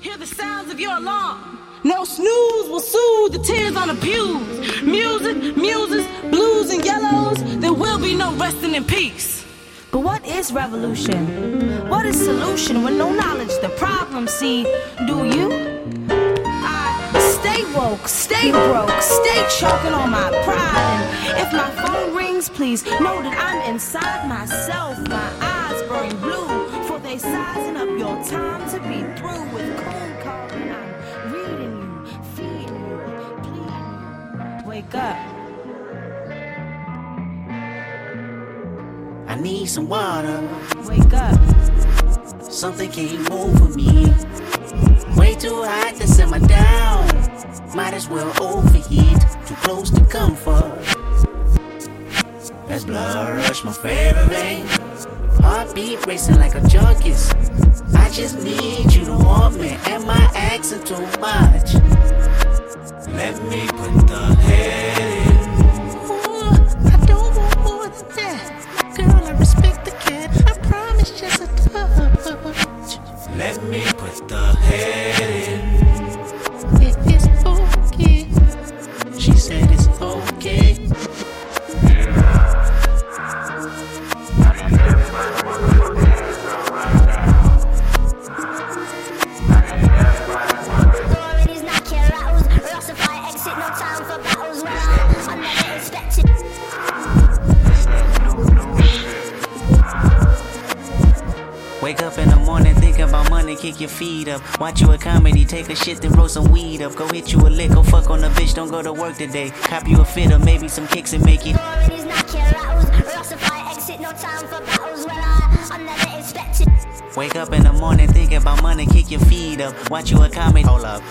Hear the sounds of your alarm. No snooze will soothe the tears on the pews. Music, muses, blues, and yellows. There will be no resting in peace. But what is revolution? What is solution when no knowledge the problem? See, do you? I stay woke, stay broke, stay choking on my pride. And if my phone rings, please know that I'm inside myself. My eyes burn blue, for they sizing up your time Wake up. I need some water. Wake up. Something came over me. Way too hot to simmer down. Might as well overheat. Too close to comfort. That's blood rush, my favorite vein. Heartbeat racing like a junkie's. I just need you to want me. Am I asking too much? Let me put the head in. Ooh, I don't want more than that. Girl, I respect the cat. I promise just a touch. Let me put the head in. Money, kick your feet up. Watch you a comedy, take a shit, then roll some weed up. Go hit you a lick, go fuck on a bitch, don't go to work today. Cop you a fit or maybe some kicks and make it. Authorities knock your rattles. Russify exit, no time for battles. When I, I'm never expected. Wake up in the morning, think about money, kick your feet up. Watch you a comedy, hold up.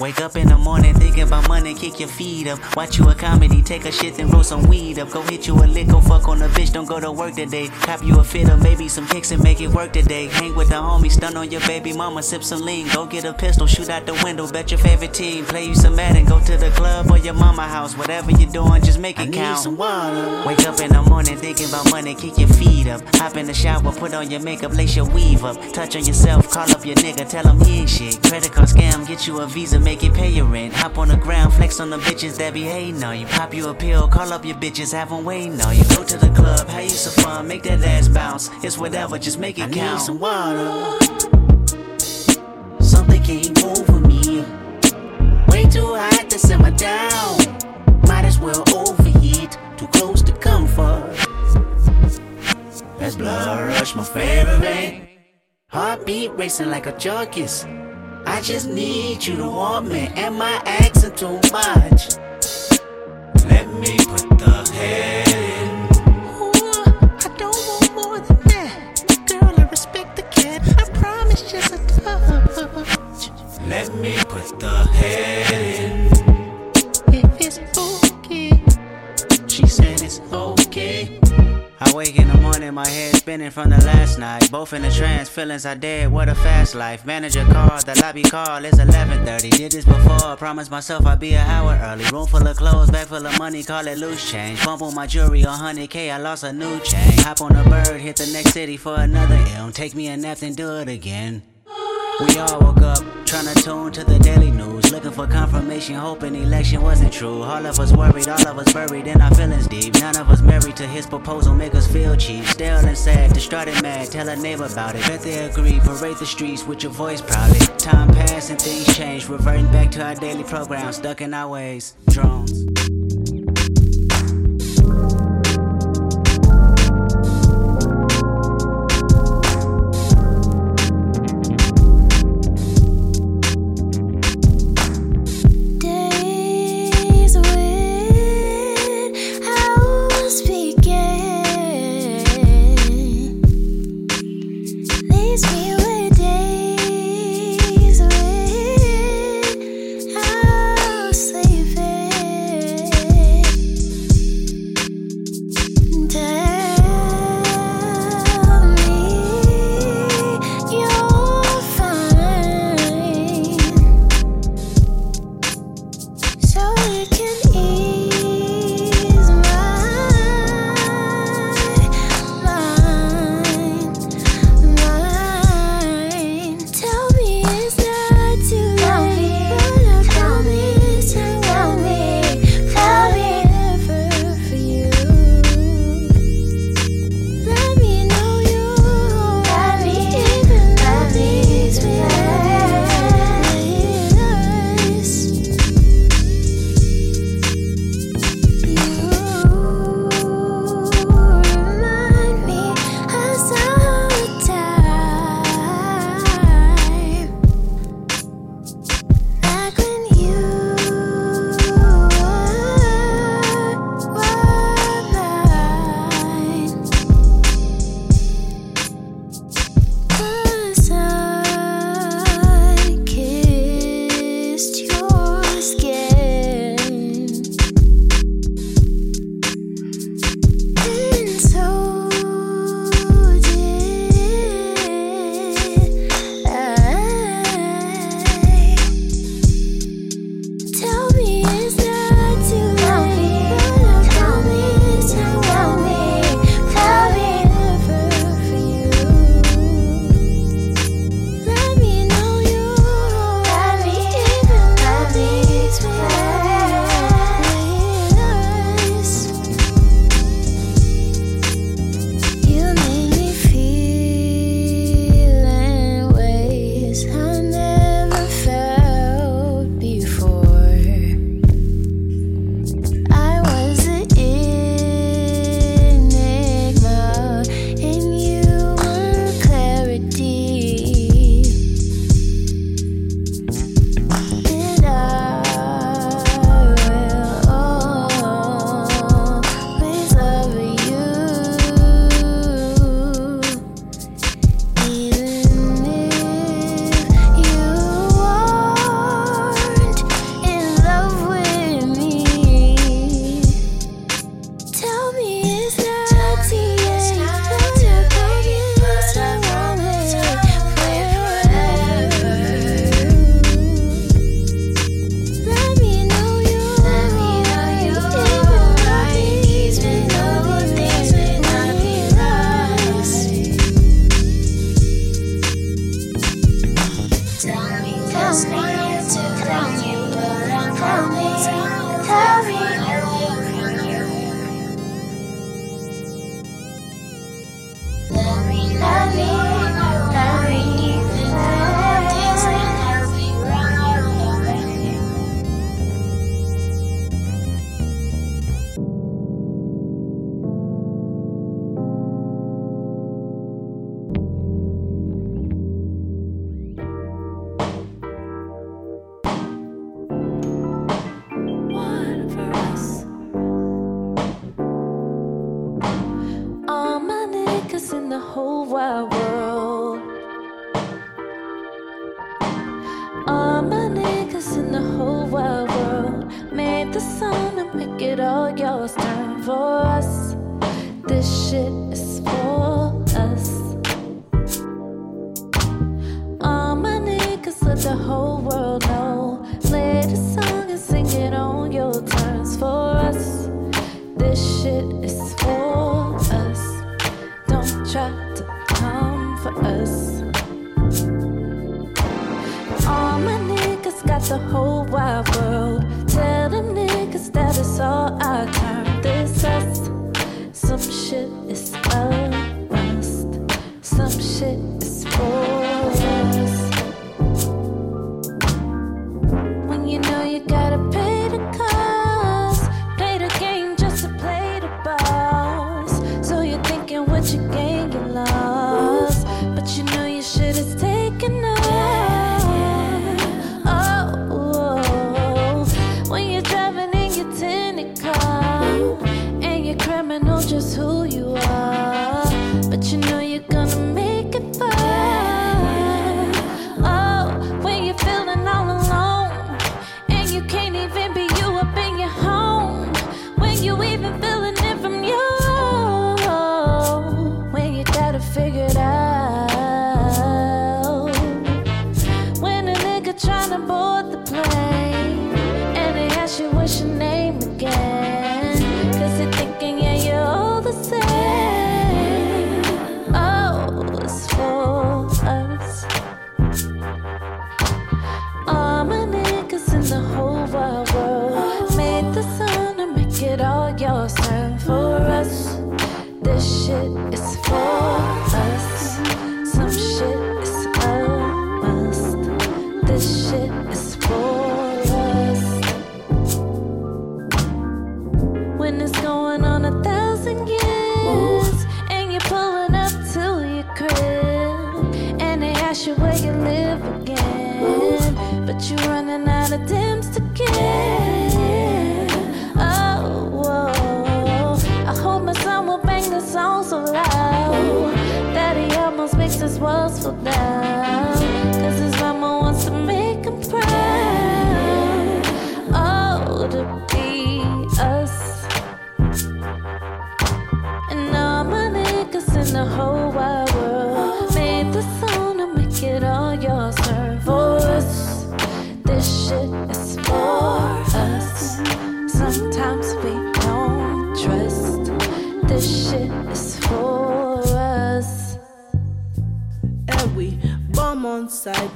Wake up in the morning, thinking about money, kick your feet up. Watch you a comedy, take a shit, then roll some weed up. Go hit you a lick, go fuck on a bitch, don't go to work today. Cop you a fit or maybe some kicks and make it work today. Hang with the homies, stun on your baby mama, sip some lean. Go get a pistol, shoot out the window, bet your favorite team. Play you some Madden, go to the club or your mama house. Whatever you're doing, just make it count. Need some water. Wake up in the morning, thinking about money, kick your feet up. Hop in the shower, put on your makeup, lace your weave up. Touch on yourself, call up your nigga, tell him he ain't shit. Credit card scam, get you a visa, make it pay your rent. Hop on the ground, flex on the bitches that be hating on you. Pop you a pill, call up your bitches, have them waiting on you. Go to the club, have you some fun, make that ass bounce. It's whatever, just make it I count. Need some water. Something came over me. Way too hot to simmer down. Might as well overheat. Too close to comfort. That's blood rush, my favorite vein. Heartbeat racing like a junkie's. I just need you to want me. Am I asking too much? Let me put the head in. Ooh, I don't want more than that. Girl, I respect the cat. I promise just a touch. Let me put the head in. I wake in the morning, my head spinning from the last night. Both in a trance, feelings are dead. What a fast life. Manager called, the lobby call. It's 11:30. Did this before. Promised myself I'd be an hour early. Room full of clothes, bag full of money. Call it loose change. Bump on my jewelry, 100k. I lost a new chain. Hop on a bird, hit the next city for another M. Take me a nap, then do it again. We all woke up, tryna tune to the daily news. Looking for confirmation, hoping election wasn't true. All of us worried, all of us buried in our feelings deep. None of us married to his proposal, make us feel cheap. Still and sad, distraught and mad, tell a neighbor about it. Bet they agree, parade the streets with your voice proudly. Time passed and things changed, reverting back to our daily program, stuck in our ways. Drones. us. All my niggas got the whole wide world. Tell them niggas that it's all our time. This us, some shit. it all yourself for us. This shit is for us.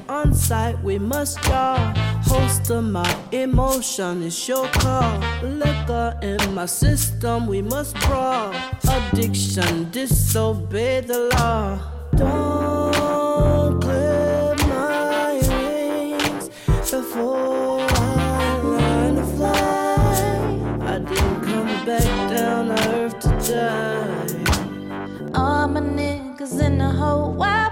on site, we must draw. Host of my emotion is your call. Liquor in my system, we must brawl. Addiction, disobey the law. Don't clip my wings before I learn to fly. I didn't come back down to earth to die. All my niggas in the whole wide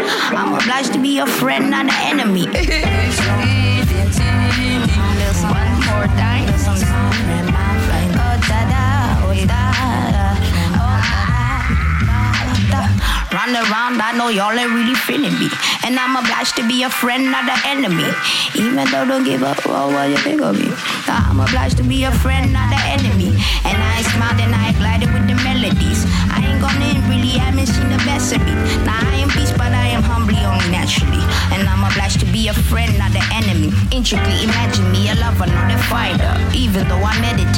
I'm obliged to be your friend, not an enemy. One more time. Run around, I know y'all ain't really feeling me. And I'm obliged to be a friend, not an enemy. Even though don't give up all what you think of me. I'm obliged to be a friend, not an enemy. And I smiled and I glided with the melodies. I ain't gonna really haven't seen the best of me. Now I naturally. And I'm obliged to be a friend, not an enemy. Intricately imagine me a lover, not a fighter. Even though I meditate,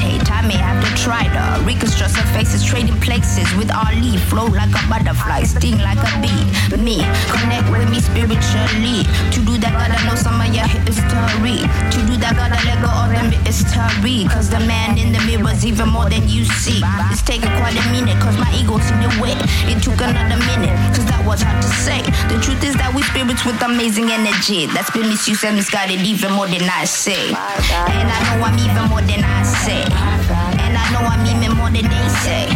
try to reconstruct some faces, trading places with Ali. Flow like a butterfly, sting like a bee. Me, connect with me spiritually. To do that, gotta know some of your history. To do that, gotta let go of the mystery. Cause the man in the mirror's even more than you see. It's taking quite a minute, cause my ego's in the way. It took another minute, cause that was hard to say. The truth is that we spirits with amazing energy. That's been misused and misguided even more than I say. And I know I'm even more than I say. I know I'm even more than they say.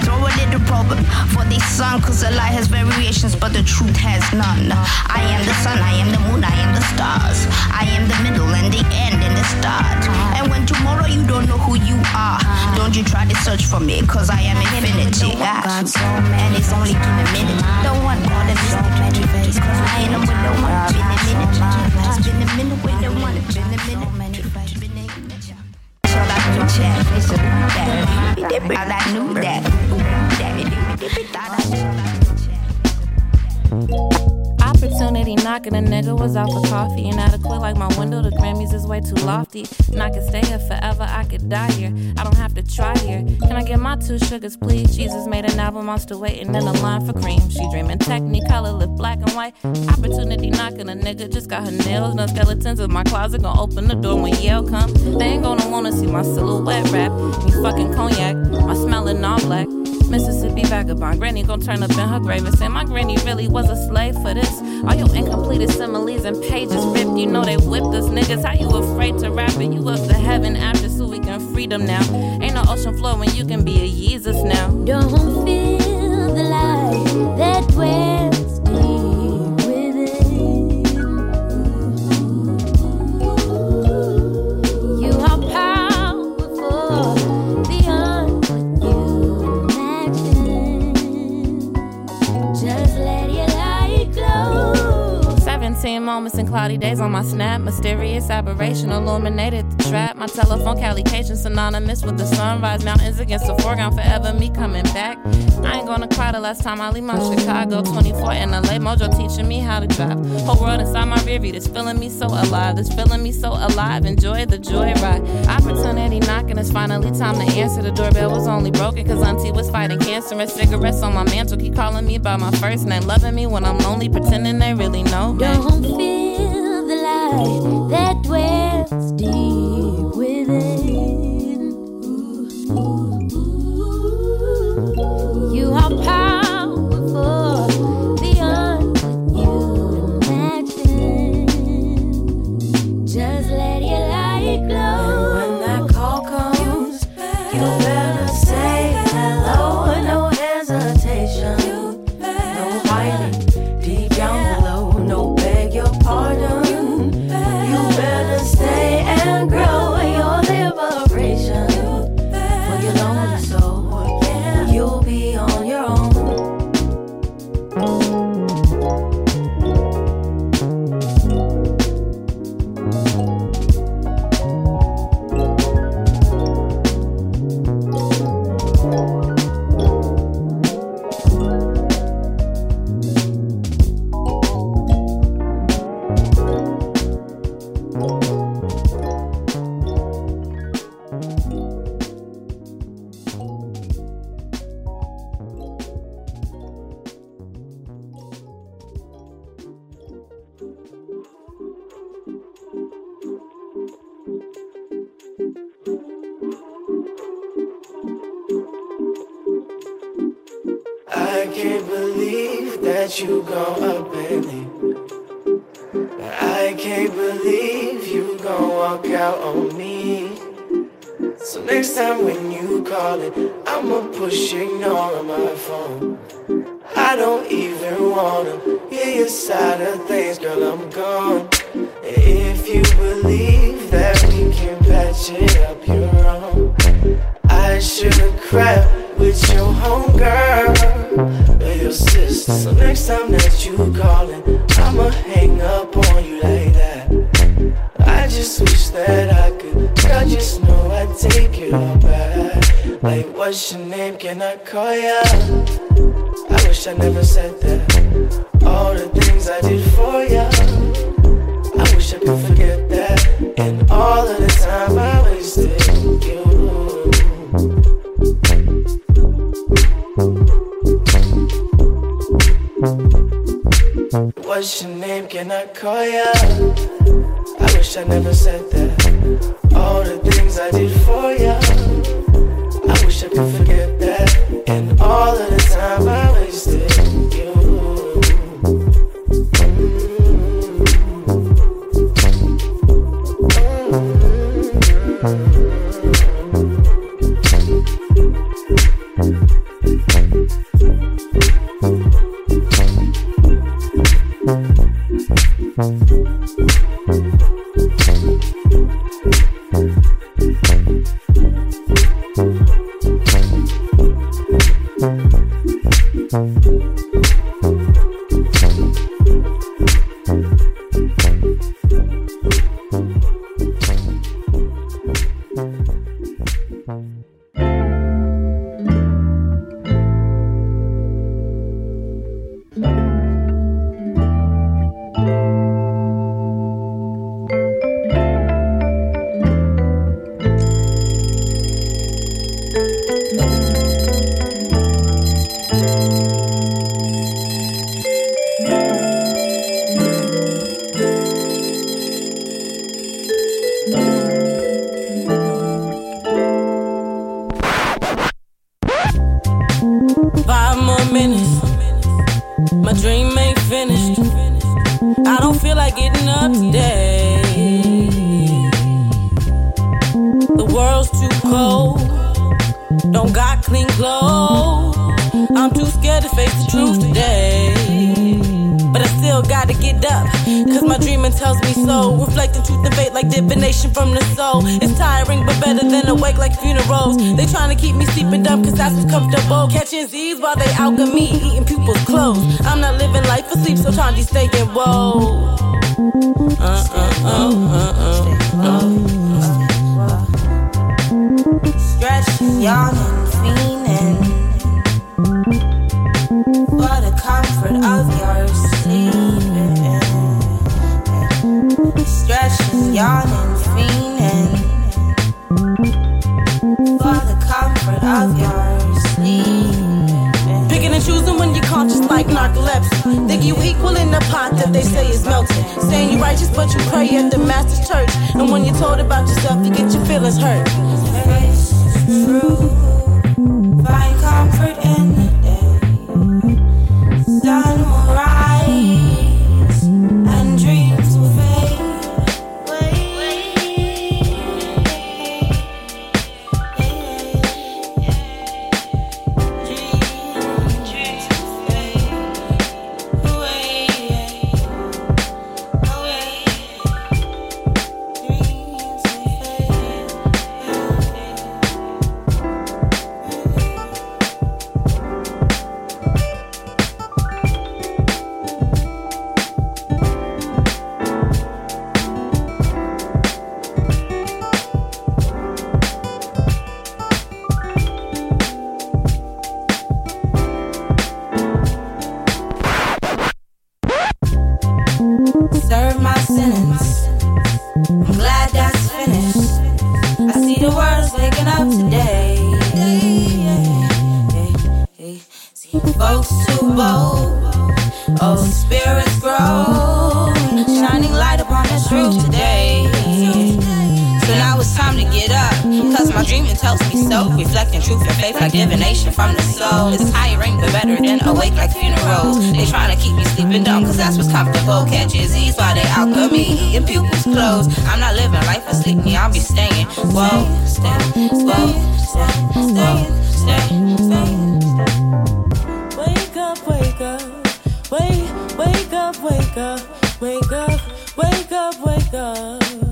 Throw a little problem for the sun, cause the light has variations, but the truth has none. I am the sun, I am the moon, I am the stars. I am the middle and the end and the start. And when tomorrow you don't know who you are, don't you try to search for me, cause I am infinity. And it's only been a minute. Don't want more than so many faces. Cause I ain't no with no one. Been a minute. Just been a minute with no one. Been a minute. I knew that. Opportunity knocking, a nigga was out for coffee. Quit like my window, the Grammys is way too lofty. And I could stay here forever, I could die here. I don't have to try here. Can I get my two sugars, please? Jesus made an album, still waiting in the line for cream. She dreaming technicolor, lip black and white. Opportunity knocking, a nigga just got her nails. No skeletons in my closet, gonna open the door when Yale come. They ain't gonna wanna see my silhouette rap. Me fucking cognac, my smelling all black. Mississippi vagabond. Granny gon' turn up in her grave and say, My granny really was a slave for this. All your incompleted similes and pages ripped. You know they whipped us niggas. How you afraid to rap it? You up to heaven after so we can freedom now. Ain't no ocean floor when you can be a Jesus now. Don't feel the light that dwells moments and cloudy days on my snap. Mysterious aberration illuminated trap. My telephone calication synonymous with the sunrise. Mountains against the foreground, forever me coming back. I ain't gonna cry the last time I leave my Chicago 24 in LA. Mojo teaching me how to drive. Whole world inside my rear view. This feeling me so alive. This feeling me so alive. Enjoy the joy ride. Opportunity knocking. It's finally time to answer. The doorbell was only broken cause Auntie was fighting cancer. And cigarettes on my mantle keep calling me by my first name. Loving me when I'm lonely, pretending they really know me. Don't feel the light I don't even wanna hear your side of things, girl, I'm gone. If you believe that we can patch it up, you're wrong. I should've cried with your homegirl but your sister. So next time that you callin', Like, hmm. what's your name? Can I call ya? I wish I never said that. All the things I did for ya. I wish I could forget that. And all of the time I wasted you. What's your name? Can I call ya? I wish I never said that. All the things I did for ya. I could forget that. And all of the time I wasted Yawning, fiending for the comfort of your sleeping. Stretching, yawning, fiending for the comfort of your sleeping. Picking and choosing when you're conscious like narcolepsy. Think you equal in the pot that they say is melting. Saying you righteous, but you pray at the master's church. And when you're told about yourself, you get your feelings hurt. Face truth and faith like divination from the soul. It's tiring, but better than awake like funerals. They trying to keep me sleeping dumb, cause that's what's comfortable. Catch disease while they me, eating pupils closed. I'm not living life asleep, sleep, me, I'll be staying. Whoa, stay, whoa, stay, stay, stay, stay. Wake up, wake up, wake, wake up, wake up, wake up, wake up, wake up.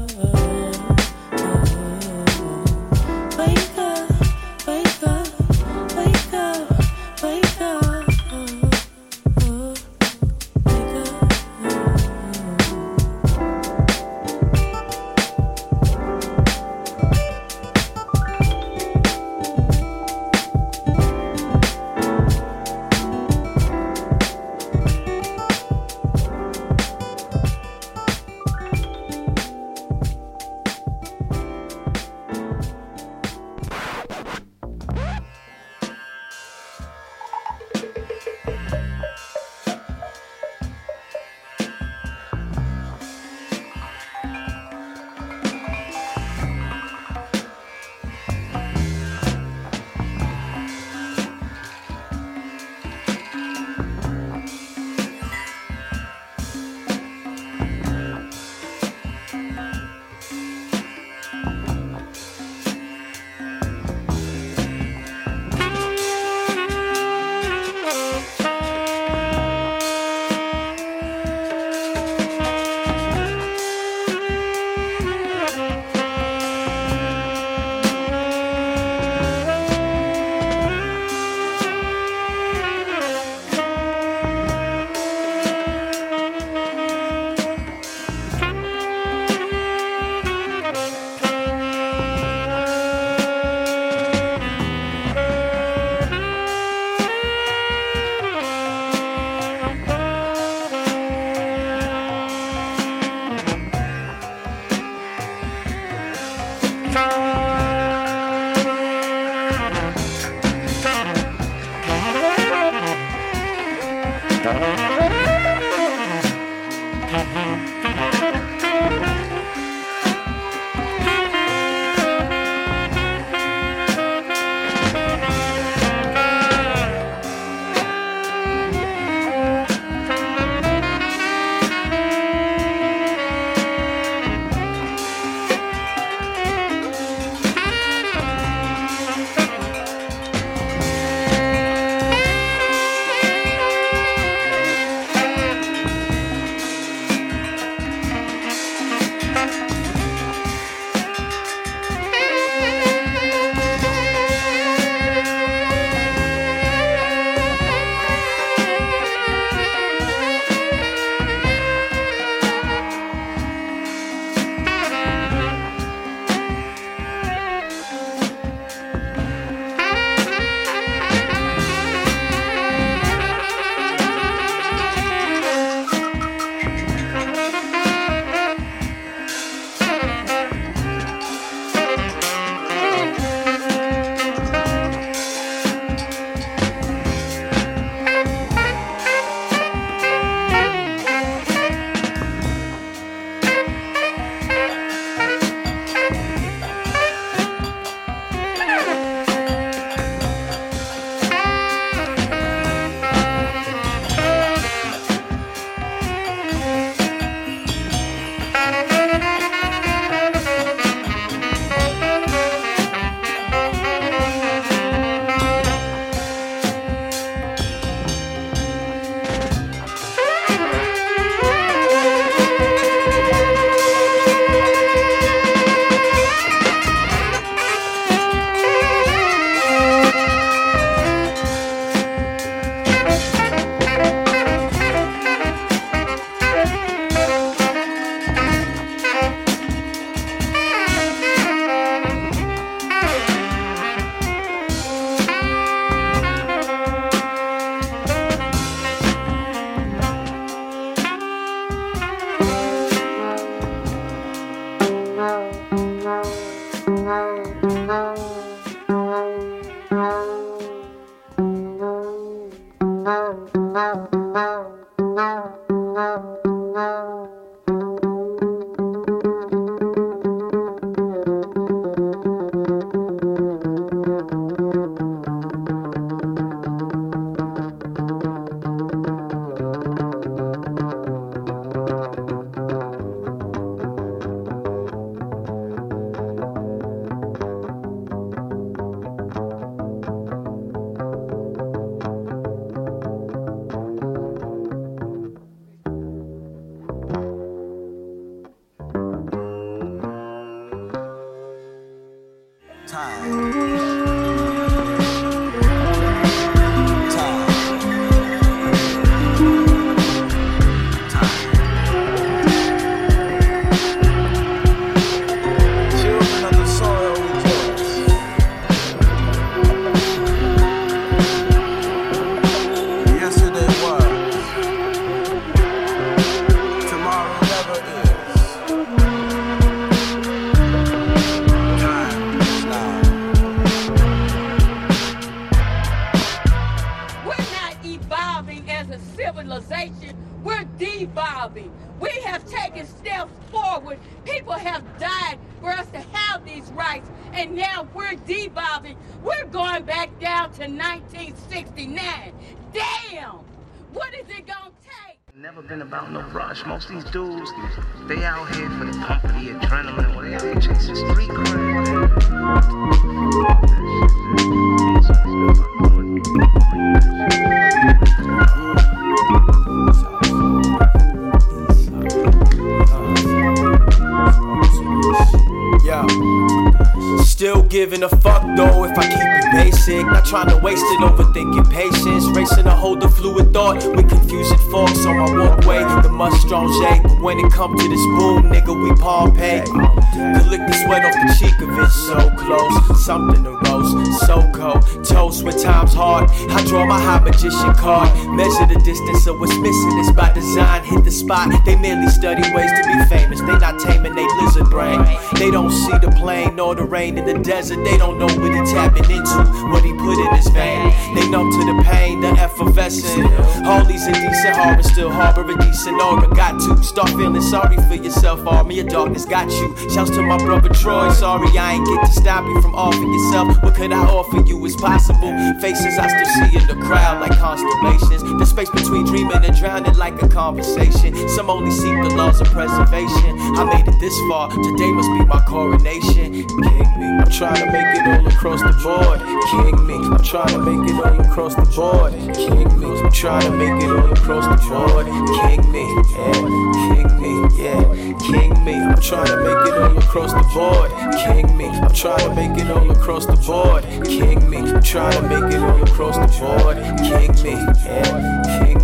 To this boom, nigga, we Pompeii. Could lick the sweat off the cheek of it. So close, something to roast. So cold, toast when time's hard. I draw my high magician card. Measure the distance of what's missing. It's by design. Hit the spot. They merely study ways to be famous. They not taming they lizard brain. They don't see the plane nor the rain in the desert. They don't know what he tapping into, what he put in his vein. They numb to the pain, the effervescent. All these indecent harbor still harbor a decent aura. Got to start feeling sorry for yourself. all me, of darkness got you. Shouts to my brother Troy. Sorry I ain't get to stop you from offering yourself. What could I offer you is possible? Faces I still see in the crowd like constellations. The space between dreaming and drowning like a conversation. Some only seek the laws of preservation. I made it this far. Today must be my coronation. King me. I'm trying to make it all across the board. King me. I'm trying to make it all across the board. King me. I'm trying to make it all across the board. King me. Yeah. King me. Yeah. King me. I'm trying to make it all across the board. King me. I'm trying to make it all across the board. King me. I'm trying to make it all across the board. King me. Yeah. King.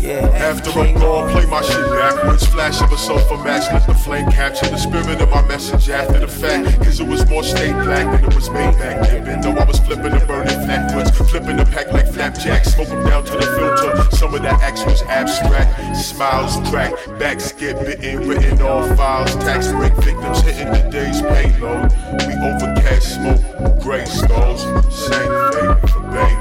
Yeah. After I'm gone, play my shit backwards. Flash of a sofa match, let the flame capture the spirit of my message after the fact. Cause it was more state black than it was made back then. Though I was flipping and burning flatwoods, flipping the pack like flapjack, smoke 'em down to the filter. Some of that action was abstract. Smiles crack, backs get bitten, written on files. Tax break victims hitting the day's payload. We overcast smoke, gray stones. Same fate for bankroll.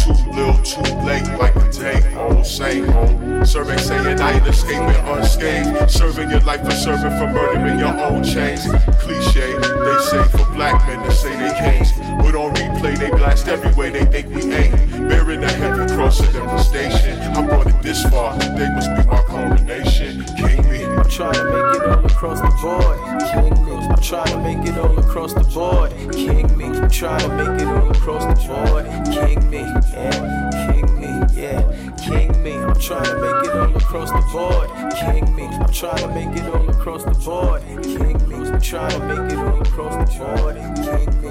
Too little, too late, like a day old, same old. Survey saying I ain't escaping unscathed. Serving your life for serving for murdering your own chains. Cliche, they say for black men to say they can't. But on replay, they blast every way they think we ain't. Bearing a heavy cross of devastation. I brought it this far, they must be my coronation. King me. Trying to make it all across the board. King me. I'm trying to make it all across the board. King me. I'm trying to make it all across the board. King me. Yeah. King me. Yeah. King me. I'm trying to make it all across the board. King me. I'm trying to make it all across the board. King me. I'm trying to make it all across the board. King me.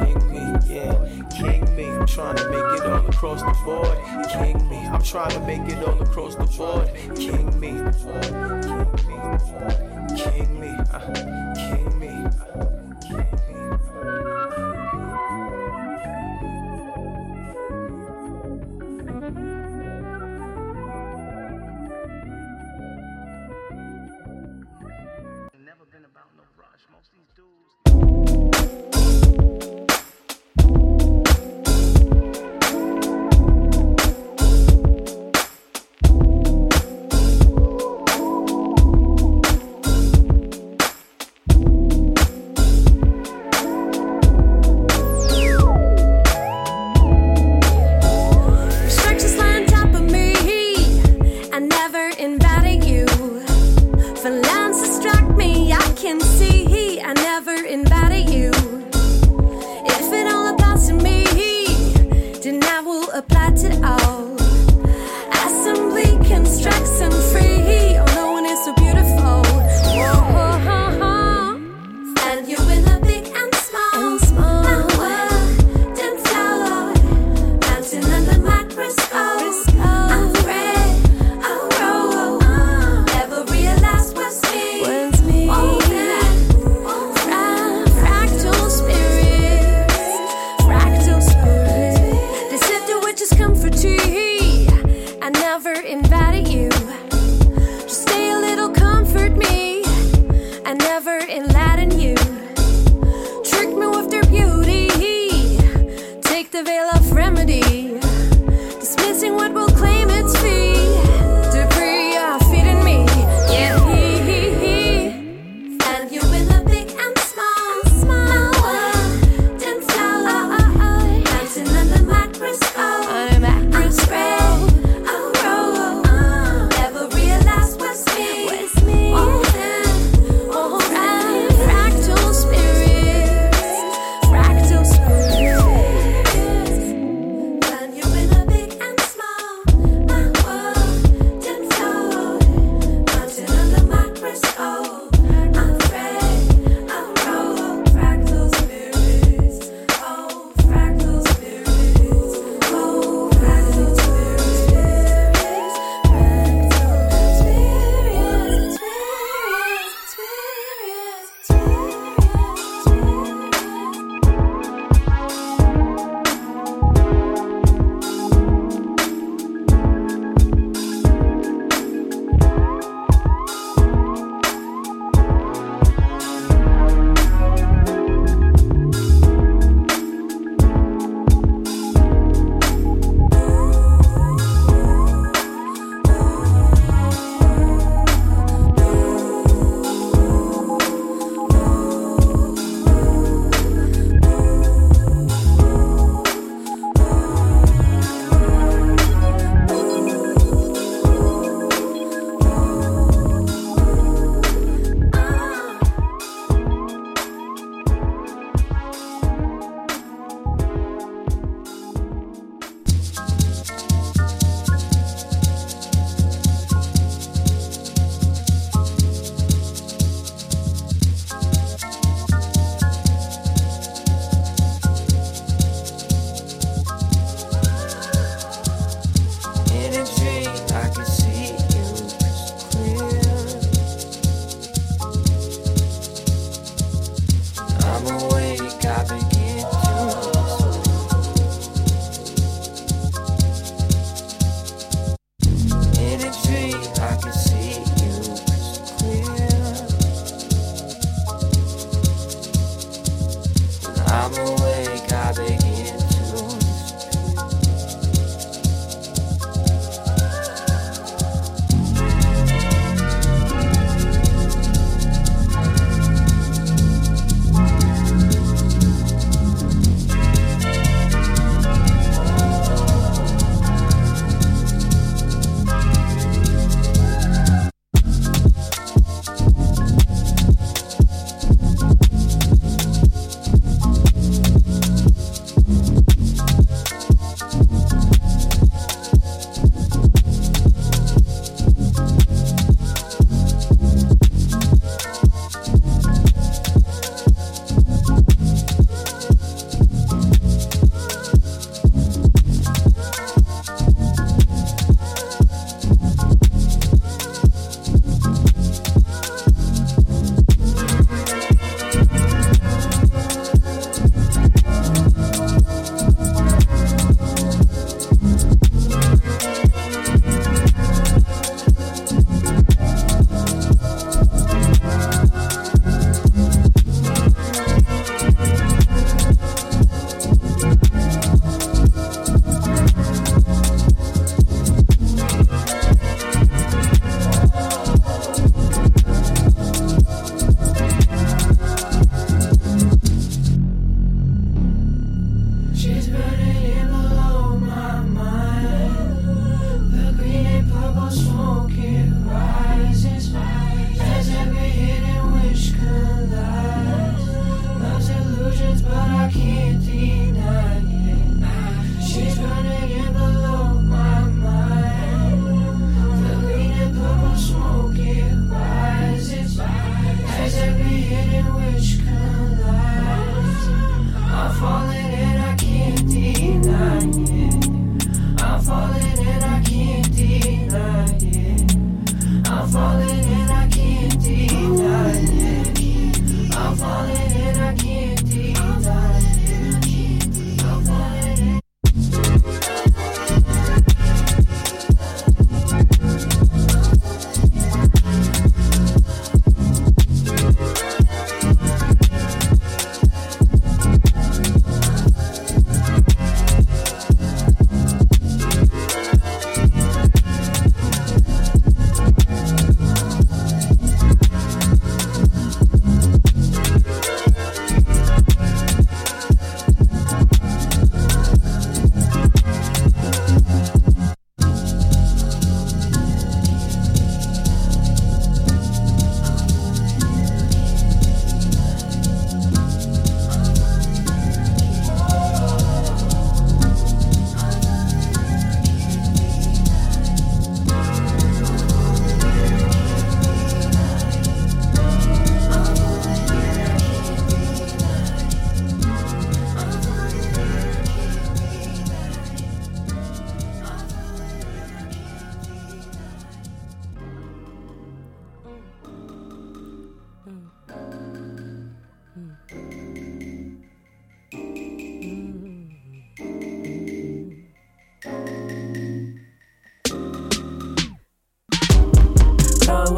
King me. King me. I'm trying to make it all across the board. King me. I'm trying to make it all across the board. King me. King me. Uh, King me.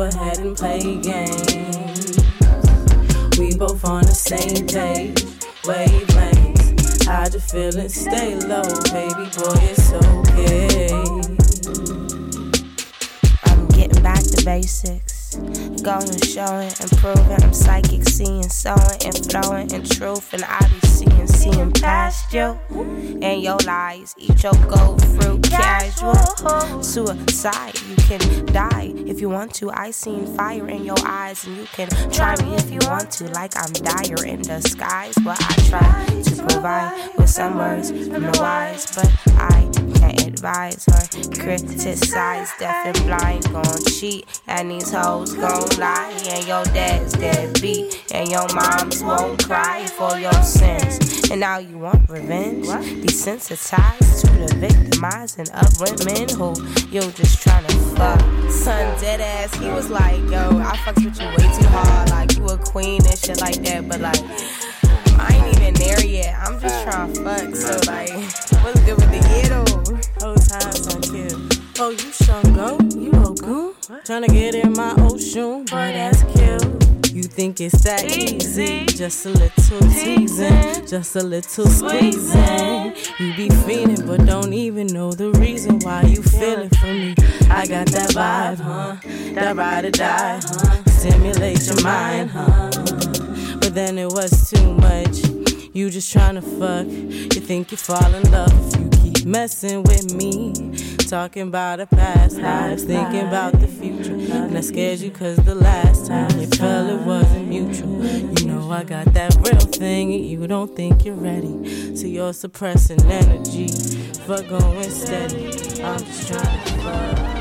Ahead and play games. We both on the same page, wavelengths. Hide your feelings, stay low, baby boy, it's okay. I'm getting back to basics. Going, showing, improving. I'm psychic, seeing, sewing, and flowing in truth. And I be seeing, seeing past you and your lies. Eat your gold fruit casual. Suicide, you can die if you want to. I seen fire in your eyes, and you can try me if you want to. Like I'm dire in disguise, but I try to provide with some words from the wise. But I advise or criticize. Deaf and blind, gon' cheat, and these hoes gon' lie. And your dad's deadbeat, and your moms won't cry for your sins. And now you want revenge? Desensitized to the victimizing of women who you just tryna fuck. Son dead ass, he was like, yo, I fucked with you way too hard. Like you a queen and shit like that, but like. I ain't even there yet. I'm just trying to fuck. So like, what's good with the year though? Whole times on kill. Oh, you sure go? You ogun? Tryna get in my ocean, boy, that's kill. You think it's that easy? Just a little teasing, just a little squeezing. You be feeling, but don't even know the reason why you feeling for me. I got that vibe, huh? That ride or die, huh? Stimulate your mind, huh? But then it was too much. You just tryna fuck. You think you fall in love if you messing with me. Talking about the past lives, thinking about the future. And I scared you cause the last time you felt it wasn't mutual. You know I got that real thing and you don't think you're ready. So you're suppressing energy for going steady. I'm just trying to.